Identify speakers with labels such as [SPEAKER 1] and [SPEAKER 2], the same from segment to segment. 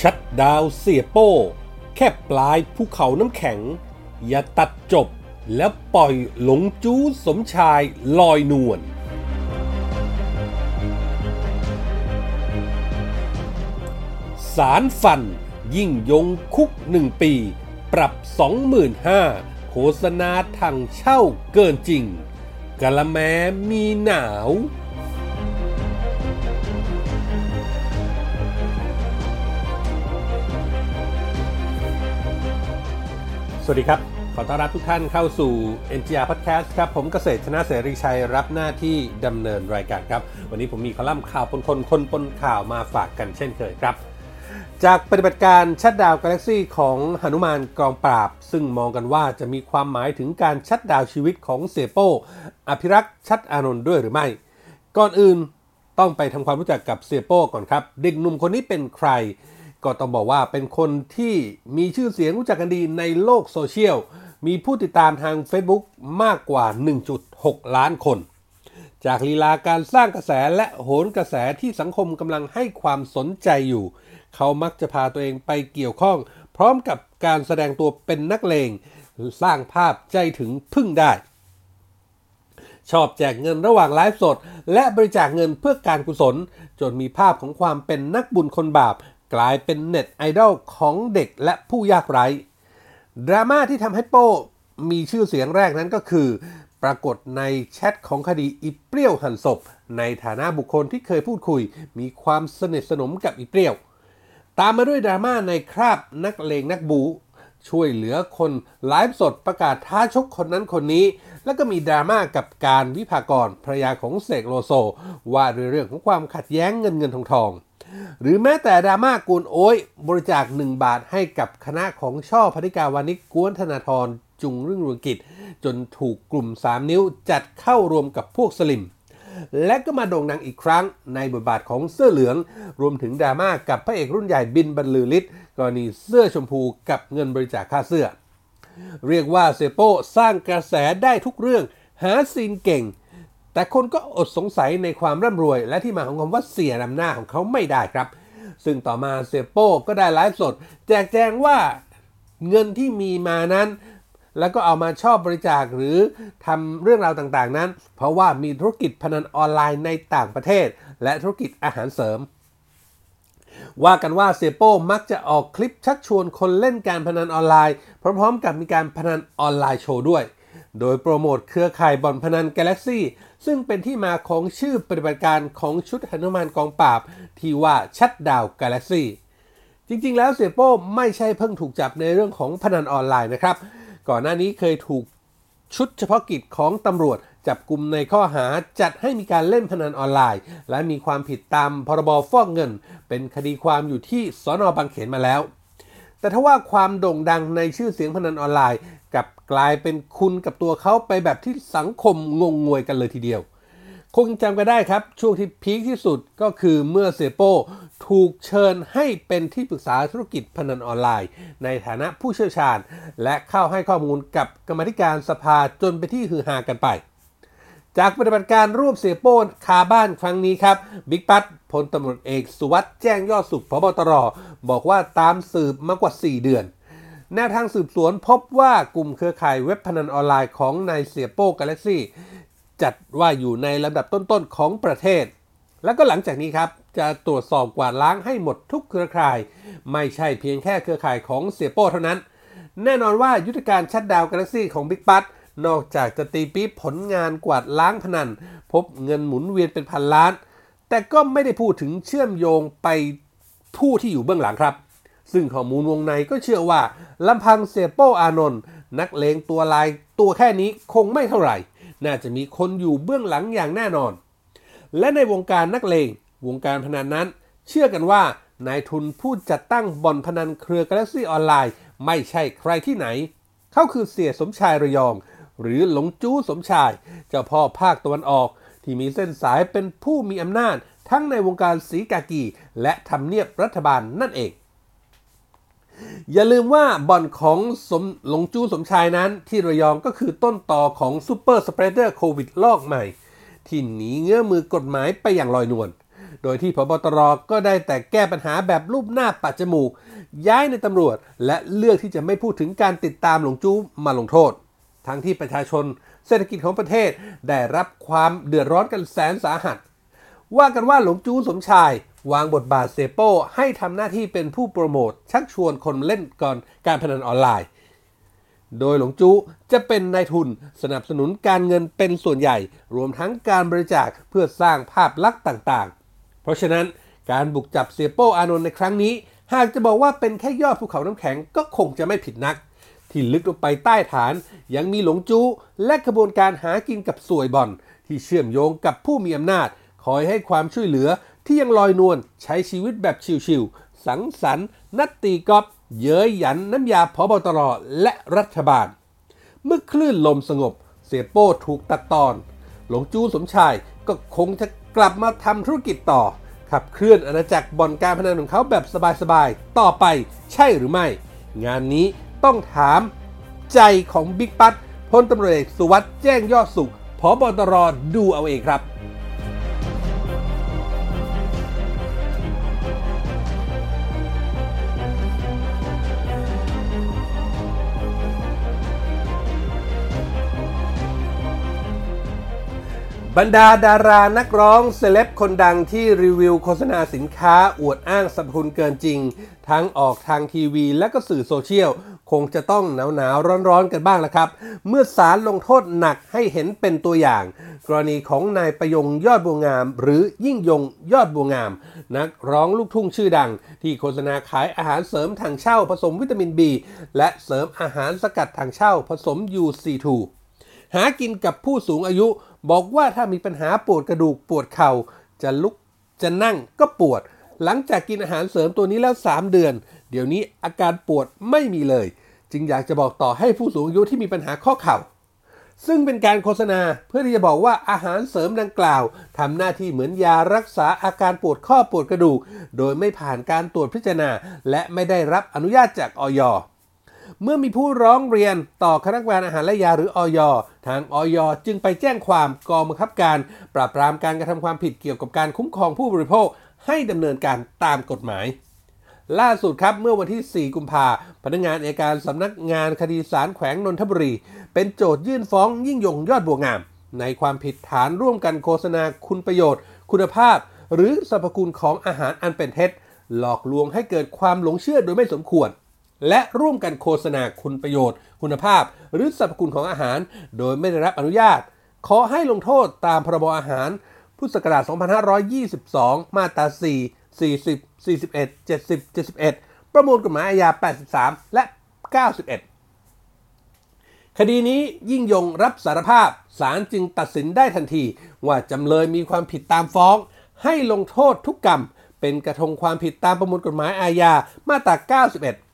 [SPEAKER 1] ชัดดาวเสียโป้ แค่ปลายภูเขาน้ำแข็ง อย่าตัดจบแล้วปล่อยหลงจู้สมชายลอยนวลสารฟัน ยิ่งยงคุกหนึ่งปี ปรับ 25,000โฆษณาทางเช่าเกินจริงกะละแมมีหนาว วัสดีครับ ขอต้อนรับทุกท่านเข้าสู่ NGR Podcast ครับ ผมเกษตรชนะเสรีชัยรับหน้าที่ดำเนินรายการครับ วันนี้ผมมีคอลัมน์ข่าวปนคนคนปนข่าวมาฝากกันเช่นเคยครับ จากปฏิบัติการชัดดาวกาแล็กซี่ของหนุมานกองปราบ ซึ่งมองกันว่าจะมีความหมายถึงการชัดดาวชีวิตของเสโป้อภิรักษ์ชัดอานนท์ด้วยหรือไม่ ก่อนอื่นต้องไปทำความรู้จักกับเสโป้ก่อนครับเด็กหนุ่มคนนี้เป็นใคร ก็ต้องบอกว่าเป็นคนที่มีชื่อเสียงรู้จักกันดีในโลกโซเชียล มีผู้ติดตามทาง Facebook มากกว่า 1.6 ล้านคน จากลีลาการสร้างกระแสและโหนกระแสที่สังคมกำลังให้ความสนใจอยู่ เขามักจะพาตัวเองไปเกี่ยวข้อง พร้อมกับการแสดงตัวเป็นนักเลง สร้างภาพใจถึงพึ่งได้ ชอบแจกเงินระหว่างไลฟ์สด และบริจาคเงินเพื่อการกุศล จนมีภาพของความเป็นนักบุญคนบาป กลายเป็นเน็ตไอดอลของเด็กและผู้ยากไร้ ดราม่าที่ทำให้โป้มีชื่อเสียงแรกนั้นก็คือ ปรากฏในแชทของคดีอีเปรี้ยวหั่นศพ ในฐานะบุคคลที่เคยพูดคุย มีความสนิทสนมกับอีเปรี้ยว ตามมาด้วยดราม่าในคราบนักเลงนักบู๊ ช่วยเหลือคนไลฟ์สดประกาศท้าชกคนนั้นคนนี้ แล้วก็มีดราม่ากับกานต์ วิภากรภรรยาของเสกโลโซ ว่าด้วยเรื่องของความขัดแย้งเงินเงินทองทอง หรือแม้แต่ดราม่ากูนโอ้ยบริจาค 1 บาทให้กับคณะของช่อพนิกาวานิกกวนธนาธรจุงเรื่องรวงกิจ จนถูกกลุ่ม 3 นิ้วจัดเข้ารวมกับพวกสลิม และก็มาโด่งดังอีกครั้งในบทบาทของเสื้อเหลือง รวมถึงดราม่ากับพระเอกรุ่นใหญ่บินบรรลือฤทธิ์กรณีเสื้อชมพูกับเงินบริจาคค่าเสื้อ เรียกว่าเซโป้สร้างกระแสได้ทุกเรื่อง หาซีนเก่ง แต่คนก็อดสงสัยในความร่ำรวย และที่มาของคำว่าเสียนำหน้าของเขาไม่ได้ครับ ซึ่งต่อมาเซโป้ก็ได้ไลฟ์สด แจกแจงว่าเงินที่มีมานั้น แล้วก็เอามาชอบบริจาคหรือทำเรื่องราวต่างๆนั้น เพราะว่ามีธุรกิจพนันออนไลน์ในต่างประเทศ และธุรกิจอาหารเสริมว่ากันว่าเสียโป้มักจะออกคลิปชักชวนคนเล่นการพนันออนไลน์ พร้อมๆกับมีการพนันออนไลน์โชว์ด้วย โดยโปรโมทเครือข่ายบ่อนพนัน Galaxy ซึ่งเป็นที่มาของชื่อปฏิบัติการของชุดหนุมานกองปราบ ที่ว่าชัดดาว Galaxy จริงๆ แล้วเสียโป้ไม่ใช่เพิ่งถูกจับในเรื่องของพนันออนไลน์นะครับ ก่อนหน้านี้เคยถูกชุดเฉพาะกิจของตำรวจจับกลุ่มในข้อหาจัดให้มีการเล่นพนันออนไลน์ และมีความผิดตามพรบฟอกเงิน เป็นคดีความอยู่ที่สอนอบางเขนมาแล้ว แต่ถ้าว่าความโด่งดังในชื่อเสียงพนันออนไลน์ กับ กลายเป็นคุณกับตัวเขาไปแบบที่สังคมงงงวยกันเลยทีเดียว คงจำกันได้ครับ ช่วงที่พีคที่สุดก็คือเมื่อเซโป้ถูกเชิญให้เป็นที่ปรึกษาธุรกิจพนันออนไลน์ ในฐานะผู้เชี่ยวชาญ และเข้าให้ข้อมูลกับกรรมธิการสภาจนไปที่ฮือฮากันไป จากปฏิบัติการรวบเสียโป้คาบ้านครั้งนี้ครับบิ๊กปัตพลตำรวจเอกสุวัสด์แจ้งยอดสุขพบตรบอกว่าตามสืบมากกว่า 4 เดือน แนวทางสืบสวนพบว่ากลุ่มเครือข่ายเว็บพนันออนไลน์ของนายเสียโป้กาแล็กซี่จัดว่าอยู่ในลำดับต้นๆของประเทศ แล้วก็หลังจากนี้ครับ จะตรวจสอบกวาดล้างให้หมดทุกเครือข่าย ไม่ใช่เพียงแค่เครือข่ายของเสียโป้เท่านั้น แน่นอนว่ายุทธการชัดดาวกาแล็กซี่ของบิ๊กปัตนอกจากจะตีปี๊บผลงานกวาดล้างพนัน พบเงินหมุนเวียนเป็นพันล้าน แต่ก็ไม่ได้พูดถึงเชื่อมโยงไปผู้ที่อยู่เบื้องหลังครับ ซึ่งข้อมูลวงในก็เชื่อว่าลำพังเสียโป้อานนท์นักเลงตัวลายตัวแค่นี้คงไม่เท่าไหร่ น่าจะมีคนอยู่เบื้องหลังอย่างแน่นอน และในวงการนักเลงวงการพนันนั้น เชื่อกันว่านายทุนผู้จัดตั้งบ่อนพนันเครือกาแล็กซี่ออนไลน์ ไม่ใช่ใครที่ไหน เขาคือเสี่ยสมชายระยอง หรือหลงจู้สมชาย เจ้าพ่อภาคตะวันออก ที่มีเส้นสายเป็นผู้มีอำนาจ ทั้งในวงการสีกากี และทำเนียบรัฐบาลนั่นเอง อย่าลืมว่าบ่อนของสมหลงจู้สมชายนั้นที่ระยองก็คือต้นตอของ super spreader โควิดระลอกใหม่ ที่หนีเงื้อมมือกฎหมายไปอย่างลอยนวลโดยที่ผบ.ตร.ก็ได้แต่แก้ปัญหาแบบรูปหน้าปัดจมูก ย้ายในตำรวจ และเลือกที่จะไม่พูดถึงการติดตามหลงจู้มาลงโทษ ทั้งที่ประชาชนเศรษฐกิจของประเทศได้รับความเดือดร้อนกันแสนสาหัส ว่ากันว่าหลงจู้สมชาย วางบทบาทเซโป้ให้ทำหน้าที่เป็นผู้โปรโมท ชักชวนคนเล่นก่อนการพนันออนไลน์ โดยหลงจูจะเป็นนายทุนสนับสนุนการเงินเป็นส่วนใหญ่ รวมทั้งการบริจาคเพื่อสร้างภาพลักษณ์ต่างๆ เพราะฉะนั้นการบุกจับเสียโป้อานนท์ในครั้งนี้ หากจะบอกว่าเป็นแค่ยอดภูเขาน้ำแข็งก็คงจะไม่ผิดนัก ที่ลึกลงไปใต้ฐานยังมีหลงจูและกระบวนการหากินกับสวยบอลที่เชื่อมโยงกับผู้มีอำนาจคอยให้ความช่วยเหลือ ที่ยังลอยนวลใช้ชีวิตแบบชิวๆสังสรรค์ นัดตีกอล์ฟเย้ยหยันน้ำยาพอบตรและรัฐบาล เมื่อคลื่นลมสงบ เสียโป้ถูกตัดตอน หลงจู้สมชายก็คงจะกลับมาทำธุรกิจต่อ ขับเคลื่อนอาณาจักรบ่อนการพนันของเขาแบบสบายๆ ต่อไปใช่หรือไม่ งานนี้ต้องถามใจของบิ๊กปั๊ดพลตำรวจเอกสุวัสด์แจ้งยอดสุขพบตรดูเอาเองครับ บรรดาดารานักร้องเซเลบคนดังที่รีวิวโฆษณาสินค้าอวดอ้างสรรพคุณเกินจริง ทั้งออกทางทีวีและก็สื่อโซเชียล คงจะต้องหนาวหนาวร้อนๆกันบ้างละครับ เมื่อศาลลงโทษหนักให้เห็นเป็นตัวอย่าง กรณีของนายประยงยอดบัวงาม หรือยิ่งยงยอดบัวงาม นักร้องลูกทุ่งชื่อดัง ที่โฆษณาขายอาหารเสริมทางเช่าผสมวิตามิน B และเสริมอาหารสกัดทางเช่าผสม UC2 หากินกับผู้สูงอายุ บอกว่าถ้ามีปัญหาปวดกระดูกปวดเข่า จะลุกจะนั่งก็ปวด หลังจากกินอาหารเสริมตัวนี้แล้ว 3 เดือน เดี๋ยวนี้อาการปวดไม่มีเลย จึงอยากจะบอกต่อให้ผู้สูงอายุที่มีปัญหาข้อเข่า ซึ่งเป็นการโฆษณาเพื่อที่จะบอกว่าอาหารเสริมดังกล่าวทำหน้าที่เหมือนยารักษาอาการปวดข้อปวดกระดูก โดยไม่ผ่านการตรวจพิจารณา และไม่ได้รับอนุญาตจากออย เมื่อมีผู้ร้องเรียนต่อคณะกรรมการอาหารและยาหรือออยทางออยจึงไปแจ้งความกองบังคับการ ปราบปรามการกระทำความผิดเกี่ยวกับการคุ้มครองผู้บริโภคให้ดำเนินการตามกฎหมาย ล่าสุดครับเมื่อวันที่ 4 กุมภาพนักงานเอกการสำนักงานคดีศาลแขวงนนทบุรี เป็นโจทยื่นฟ้องยิ่งยงยอดบัวงาม ในความผิดฐานร่วมกันโฆษณาคุณประโยชน์ คุณภาพ หรือสรรพคุณของอาหารอันเป็นเท็จหลอกลวงให้เกิดความหลงเชื่อโดยไม่สมควร และร่วมกันโฆษณาคุณประโยชน์ คุณภาพ หรือสรรพคุณของอาหาร โดยไม่ได้รับอนุญาต ขอให้ลงโทษตามพรบอาหาร พุทธศักราช 2522 มาตรา 4 40 41 70 71 ประมวลกฎหมายอาญา 83 และ 91 คดีนี้ยิ่งยงรับสารภาพ ศาลจึงตัดสินได้ทันที ว่าจำเลยมีความผิดตามฟ้อง ให้ลงโทษทุกกรรม เป็นกระทงความผิดตามประมวลกฎหมายอาญา มาตรา 91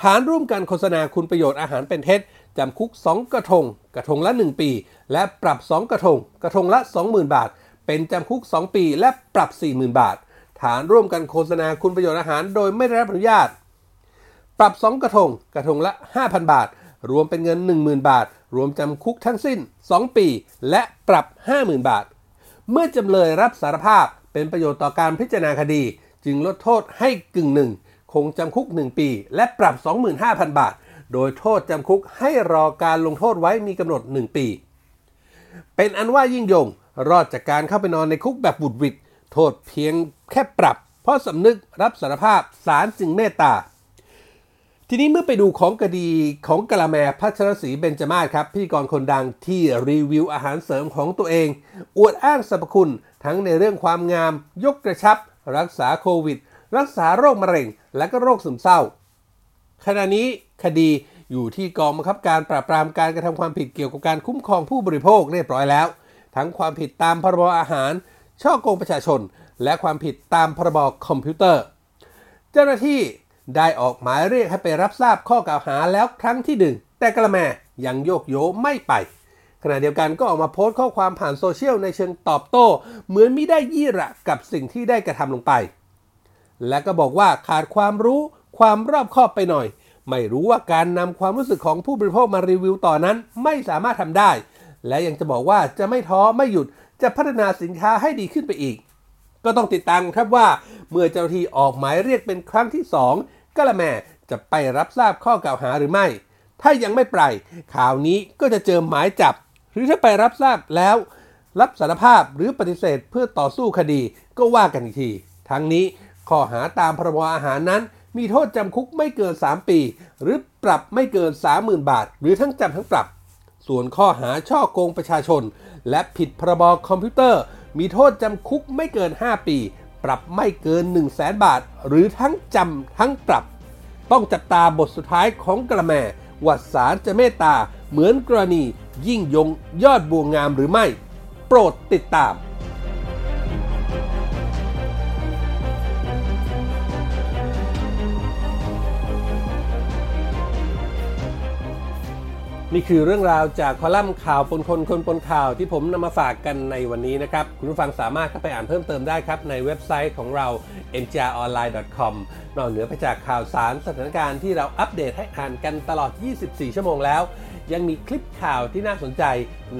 [SPEAKER 1] ฐานร่วมกันโฆษณาคุณประโยชน์อาหารเป็นเท็จจำคุก 2 กระทง กระทงละ 1 ปี และปรับ 2 กระทง กระทงละ 20,000 บาท เป็นจำคุก 2 ปีและปรับ 40,000 บาท ฐานร่วมกันโฆษณาคุณประโยชน์อาหารโดยไม่ได้รับอนุญาต ปรับ 2 กระทง กระทงละ 5,000 บาท รวมเป็นเงิน 10,000 บาท รวมจำคุกทั้งสิ้น 2 ปี และปรับ 50,000 บาท เมื่อจำเลยรับสารภาพเป็นประโยชน์ต่อการพิจารณาคดี จึงลดโทษให้กึ่งหนึ่ง คงจำคุก 1 ปี และปรับ 25,000 บาท โดยโทษจำคุกให้รอการลงโทษไว้มีกำหนด 1 ปี เป็นอันว่ายิ่งยง รอดจากการเข้าไปนอนในคุกแบบบุดวิดโทษเพียงแค่ปรับ เพราะสำนึกรับสารภาพศาลจึงเมตตา ทีนี้เมื่อไปดูของคดีของกะละแมพัชรศรีเบญจมาศครับพิธีกรคนดังที่รีวิวอาหารเสริมของตัวเอง อวดอ้างสรรพคุณทั้งในเรื่องความงาม ยกกระชับ รักษาโควิด รักษาโรคมะเร็ง และก็โรคซึมเศร้า ขณะนี้คดีอยู่ที่กองบังคับการปราบปรามการกระทำความผิดเกี่ยวกับการคุ้มครองผู้บริโภคเรียบร้อยแล้ว ทั้งความผิดตามพรบอาหาร ช่อโกงประชาชน และความผิดตามพรบคอมพิวเตอร์ เจ้าหน้าที่ได้ออกหมายเรียกให้ไปรับทราบข้อกล่าวหาแล้วครั้งที่หนึ่งแต่กาละแมร์ยังโยกโย้ไม่ไป ขณะเดียวกันก็ออกมาโพสต์ข้อความผ่านโซเชียลในเชิงตอบโต้ เหมือนมิได้ยี่หระกับสิ่งที่ได้กระทำลงไป และก็บอกว่าขาดความรู้ความรอบคอบไปหน่อย ไม่รู้ว่าการนำความรู้สึกของผู้บริโภคมารีวิวต่อนั้น ไม่สามารถทำได้ และยังจะบอกว่าจะไม่ท้อไม่หยุดจะพัฒนาสินค้าให้ดีขึ้นไปอีก ก็ต้องติดตามครับว่า เมื่อเจ้าหน้าที่ออกหมายเรียกเป็นครั้งที่ 2กะละแมจะไปรับทราบข้อกล่าวหาหรือไม่ ถ้ายังไม่ไปข่าวนี้ก็จะเจอหมายจับ หรือถ้าไปรับทราบแล้ว รับสารภาพหรือปฏิเสธเพื่อต่อสู้คดีก็ว่ากันอีกที ทั้งนี้ ข้อหาตามพรบอาหารนั้น มีโทษจำคุกไม่เกิน 3 ปี หรือปรับไม่เกิน 30,000 บาท หรือทั้งจำทั้งปรับ ส่วนข้อหาช่อโกงประชาชน และผิดพรบคอมพิวเตอร์ มีโทษจำคุกไม่เกิน 5 ปี ปรับไม่เกิน 1 0 0 0 0แบาท หรือทั้งจำทั้งปรับ ต้องจับตาบทสุดท้ายของกระแมว่าศาลจะเมตตาเหมือนกรณียิ่งยงยอดบัวงามหรือไม่ โปรดติดตาม นี่คือเรื่องราวจากคอลัมน์ข่าวปนคนคนปนข่าวที่ผมนำมาฝากกันในวันนี้นะครับ คุณผู้ฟังสามารถเข้าไปอ่านเพิ่มเติมได้ครับ ในเว็บไซต์ของเรา njronline.com นอกเหนือไปจากข่าวสารสถานการณ์ที่เราอัปเดตให้อ่านกันตลอด 24 ชั่วโมงแล้ว ยังมีคลิปข่าวที่น่าสนใจ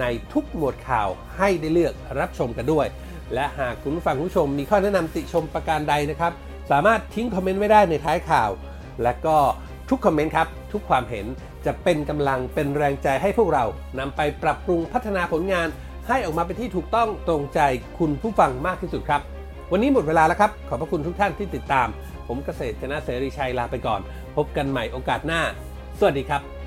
[SPEAKER 1] ในทุกหมวดข่าวให้ได้เลือกรับชมกันด้วย และหากคุณผู้ฟังผู้ชมมีข้อแนะนำติชมประการใดนะครับ สามารถทิ้งคอมเมนต์ไว้ได้ในท้ายข่าว และก็ ทุกคอมเมนต์ครับ ทุกความเห็นจะเป็นกำลังเป็นแรงใจให้พวกเรานำไปปรับปรุงพัฒนาผลงาน ให้ออกมาเป็นที่ถูกต้องตรงใจคุณผู้ฟังมากที่สุดครับ วันนี้หมดเวลาแล้วครับ ขอบพระคุณทุกท่านที่ติดตาม ผมเกษตรชนะเสรีชัยลาไปก่อน พบกันใหม่โอกาสหน้า สวัสดีครับ